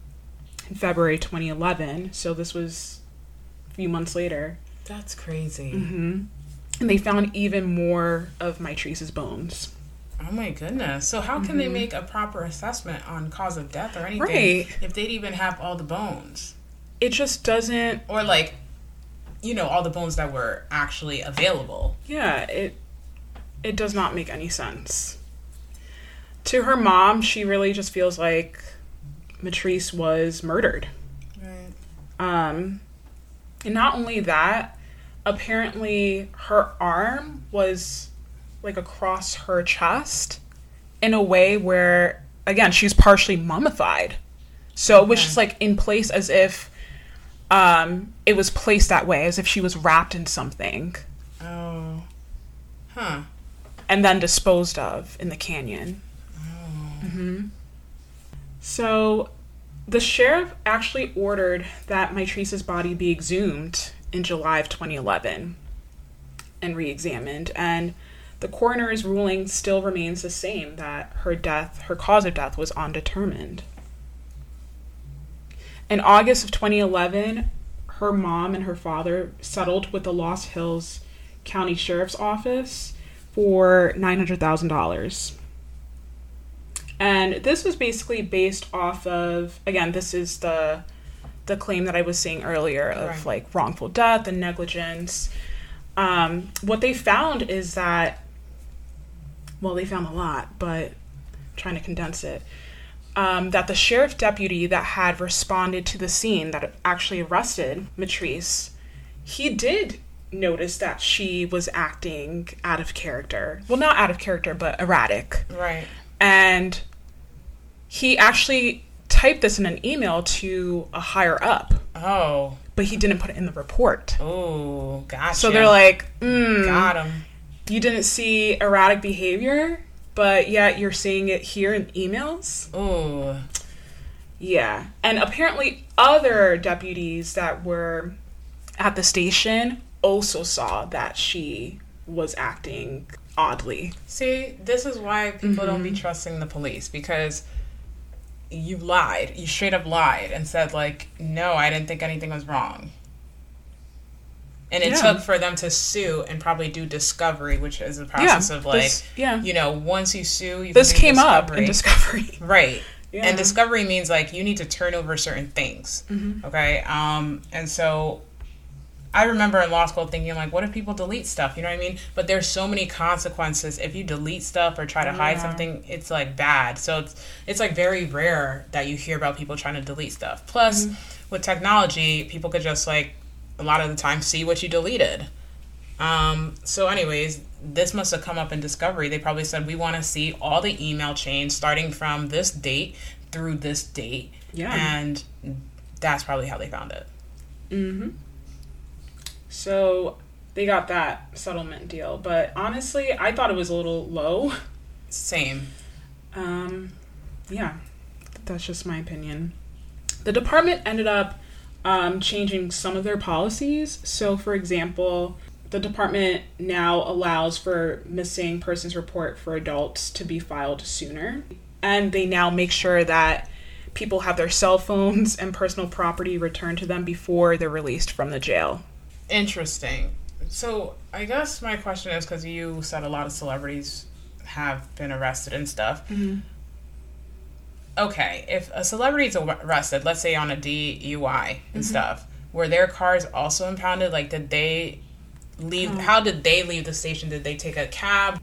in February 2011. So this was a few months later. That's crazy. And they found even more of Mitrice's bones. Oh my goodness. So how can they make a proper assessment on cause of death or anything Mm-hmm. Right. if they'd even have all the bones? It just doesn't, Or like you know, all the bones that were actually available. yeah, it it does not make any sense. To her mom, she really just feels like Mitrice was murdered. Right. Um, and not only that, apparently her arm was like across her chest in a way where, again, she's partially mummified. So it was just like in place as if um, it was placed that way, as if she was wrapped in something Oh. Huh. and then disposed of in the canyon. Oh. hmm So the sheriff actually ordered that Mitrice's body be exhumed in July of 2011 and re examined. And the coroner's ruling still remains the same that her death, her cause of death, was undetermined. In August of 2011, her mom and her father settled with the Lost Hills County Sheriff's Office for $900,000. And this was basically based off of again, this is the the claim that I was saying earlier of Right. like wrongful death and negligence. Um, what they found is that well, they found a lot, but I'm trying to condense it. Um, that the sheriff deputy that had responded to the scene that actually arrested Mitrice, he did notice that she was acting out of character. Well, not out of character, but erratic Right. and he actually typed this in an email to a higher up, Oh. but he didn't put it in the report. Oh, gotcha. So they're like, mm, got him. you didn't see erratic behavior, but yet you're seeing it here in emails. Oh. Yeah. And apparently, other deputies that were at the station also saw that she was acting oddly. See, this is why people don't Mm-hmm. be trusting the police because you lied. You straight up lied and said like, "No, I didn't think anything was wrong." And it Yeah. took for them to sue and probably do discovery, which is a process of like, this, yeah. you know, once you sue, you This came up in discovery. Discovery. *laughs* Right. Yeah. And discovery means like you need to turn over certain things. Mm-hmm. Okay. Um, and so I remember in law school thinking like, what if people delete stuff? You know what I mean? But there's so many consequences if you delete stuff or try to hide something. It's like bad. So it's it's like very rare that you hear about people trying to delete stuff. Plus, with technology, people could just like a lot of the time see what you deleted. Um, so, anyways, this must have come up in Discovery. They probably said we want to see all the email chains starting from this date through this date. Yeah. And that's probably how they found it. Mm-hmm. So they got that settlement deal, but honestly, I thought it was a little low. Same. Um, yeah, that's just my opinion. The department ended up um, changing some of their policies. So, for example, the department now allows for missing persons report for adults to be filed sooner. And they now make sure that people have their cell phones and personal property returned to them before they're released from the jail. Interesting. So, I guess my question is because you said a lot of celebrities have been arrested and stuff. Mm-hmm. Okay, if a celebrity is arrested, let's say on a DUI and mm-hmm. stuff, were their cars also impounded? Like, did they leave? Oh. How did they leave the station? Did they take a cab?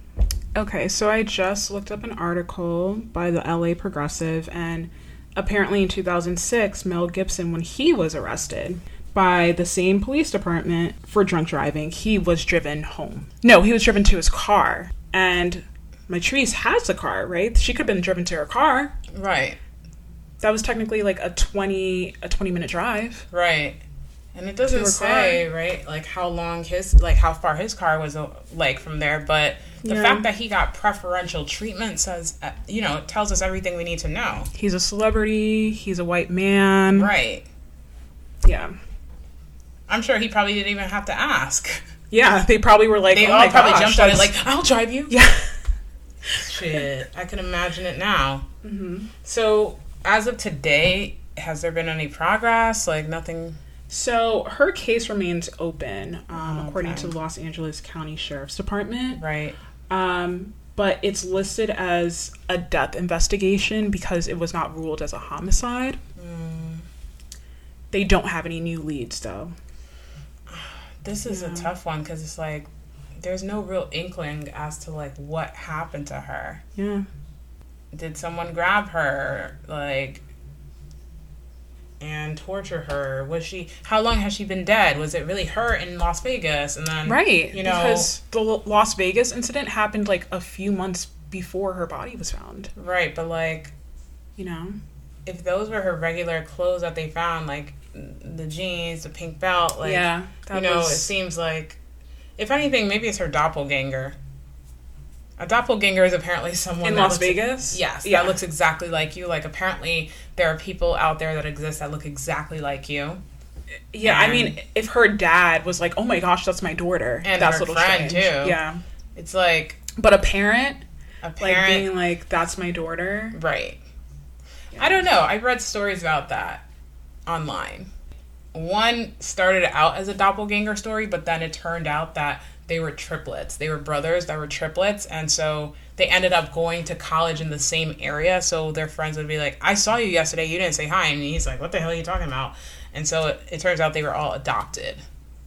Okay, so I just looked up an article by the LA Progressive, and apparently in 2006, Mel Gibson, when he was arrested by the same police department for drunk driving, he was driven home. No, he was driven to his car. And Mitrice has the car, right? She could have been driven to her car. Right, That was technically like a 20 a 20 minute drive. right. And it doesn't say, right, like how long his, like how far his car was, uh, like from there. But the Yeah. fact that he got preferential treatment says, uh, you know, it tells us everything we need to know. He's a celebrity, he's a white man. Right. Yeah. I'm sure he probably didn't even have to ask. Yeah, they probably were like, They oh all probably gosh, jumped on it like, I'll drive you. yeah. Shit, I can imagine it now. So, as of today, has there been any progress? Like, nothing. So her case remains open, um, according to the Los Angeles County Sheriff's Department. Right. Um, but it's listed as a death investigation because it was not ruled as a homicide. They don't have any new leads, though. This is a tough one because it's like, there's no real inkling as to, like, what happened to her. Yeah. Did someone grab her? Like, and torture her? Was she? How long has she been dead? Was it really her in Las Vegas? And then, Right. You know, because the L- Las Vegas incident happened like a few months before her body was found. right, but like, You know? if those were her regular clothes that they found, like the jeans, the pink belt, like yeah. you know, it seems like if anything, maybe it's her doppelganger. A doppelganger is apparently someone in Las Vegas. Yes, Yeah. that looks exactly like you. Like apparently there are people out there that exist that look exactly like you. Yeah, I mean, if her dad was like, "Oh my gosh, that's my daughter," And that's her a little friend, strange. too. Yeah, It's like but a parent, a like parent, being like, "That's my daughter." right? Yeah. I don't know. I read stories about that online. One started out as a doppelganger story, but then it turned out that they were triplets. They were brothers that were triplets, and so they ended up going to college in the same area. So their friends would be like, "I saw you yesterday. You didn't say hi," and he's like, "What the hell are you talking about?" And so it, it turns out they were all adopted,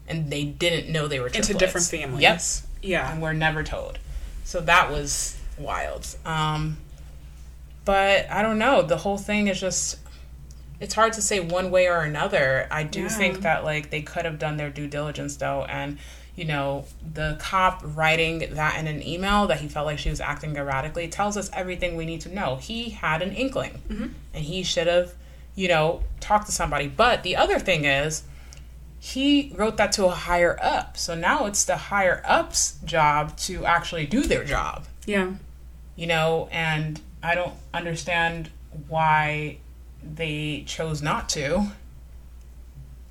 and they didn't know they were triplets. Into different families. Yes. Yeah. and we're never told. So that was wild. Um, but I don't know. The whole thing is just. It's hard to say one way or another. I do Yeah. think that like they could have done their due diligence though, and you know the cop writing that in an email that he felt like she was acting erratically tells us everything we need to know. He had an inkling, mm-hmm. and he should have, you know, talked to somebody. But the other thing is, he wrote that to a higher up. So now it's the higher up's job to actually do their job, Yeah. you know, and I don't understand why they chose not to.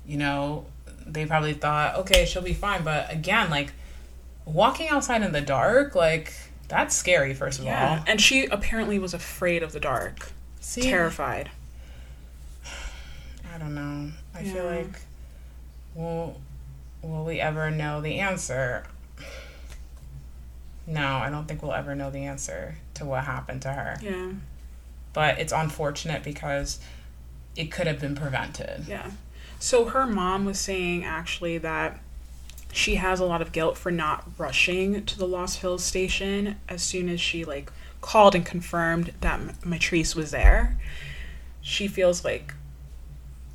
You know, they probably thought, okay, she'll be fine. But again, like walking outside in the dark, like that's scary, first of Yeah. all. And she apparently was afraid of the dark, See, terrified. I don't know. I feel like will will we ever know the answer? No, I don't think we'll ever know the answer to what happened to her. Yeah. But it's unfortunate because it could have been prevented. Yeah. So her mom was saying actually that she has a lot of guilt for not rushing to the Lost Hills station as soon as she like called and confirmed that Mitrice was there. She feels like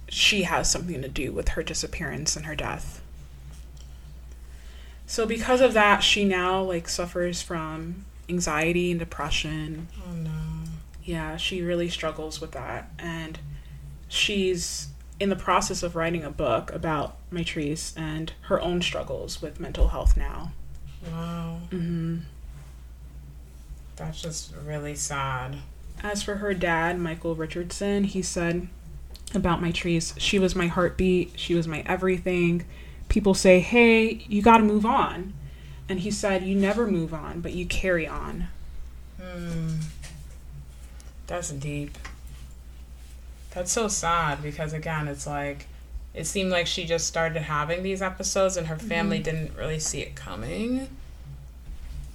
she has something to do with her disappearance and her death. So because of that, she now like suffers from anxiety and depression. Oh no. Yeah, she really struggles with that and she's in the process of writing a book about Mitrice and her own struggles with mental health now. Wow. hmm That's just really sad. As for her dad, Michael Richardson, he said about Mitrice, she was my heartbeat, she was my everything. People say, hey, you gotta move on. And he said, you never move on, but you carry on. Hmm. That's deep. That's so sad because again, it's like it seemed like she just started having these episodes and her family didn't really see it coming.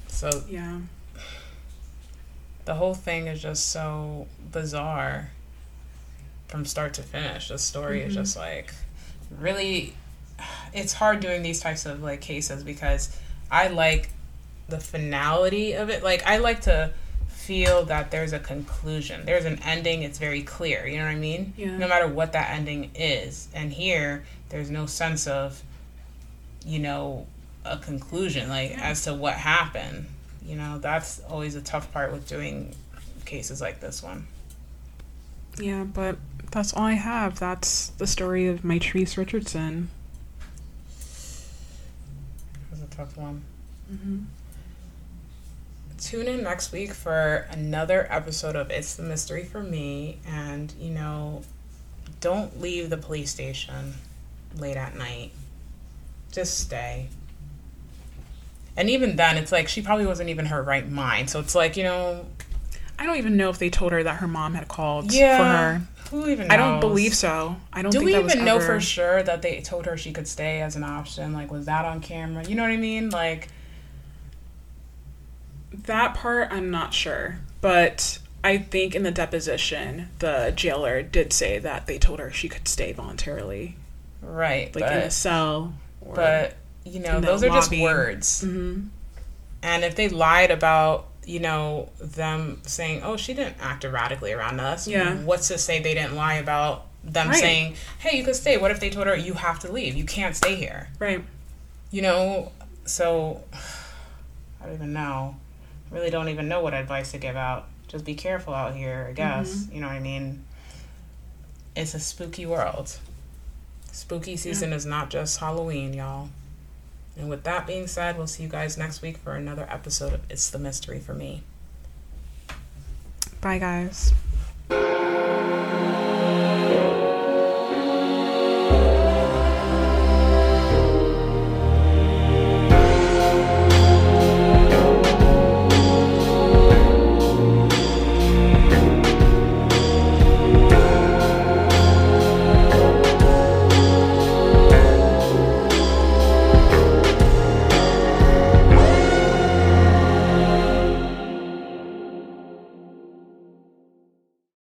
So Yeah. the whole thing is just so bizarre from start to finish. The story is Mhm. just like really it's hard doing these types of like cases because I like the finality of it. Like I like to feel that there's a conclusion. There's an ending, it's very clear, you know what I mean? Yeah. No matter what that ending is. And here there's no sense of you know a conclusion like as to what happened. You know, that's always a tough part with doing cases like this one. Yeah, but that's all I have. That's the story of Mitrice Richardson. It was a tough one. Mm-hmm. Tune in next week for another episode of It's the Mystery for Me. And, you know, don't leave the police station late at night. Just stay. And even then, it's like she probably wasn't even her right mind. So it's like, you know, I don't even know if they told her that her mom had called yeah. for her. Who even knows? I don't believe so. I don't Do think we even know ever- for sure that they told her she could stay as an option? Like, was that on camera? You know what I mean? Like, That part I'm not sure, but I think in the deposition the jailer did say that they told her she could stay voluntarily, right. like in a cell. But, you know, those are just words. Mhm. And if they lied about, you know, them saying, oh, she didn't act erratically around us, Yeah. what's to say they didn't lie about them Right. saying, hey, you could stay? What if they told her, you have to leave? You can't stay here? right. You know? So, *sighs* I don't even know. Really don't even know what advice to give out. Just be careful out here, I guess. Mm-hmm. You know what I mean? It's a spooky world. Spooky season is not just Halloween, y'all. And with that being said, we'll see you guys next week for another episode of It's the Mystery for Me. Bye, guys.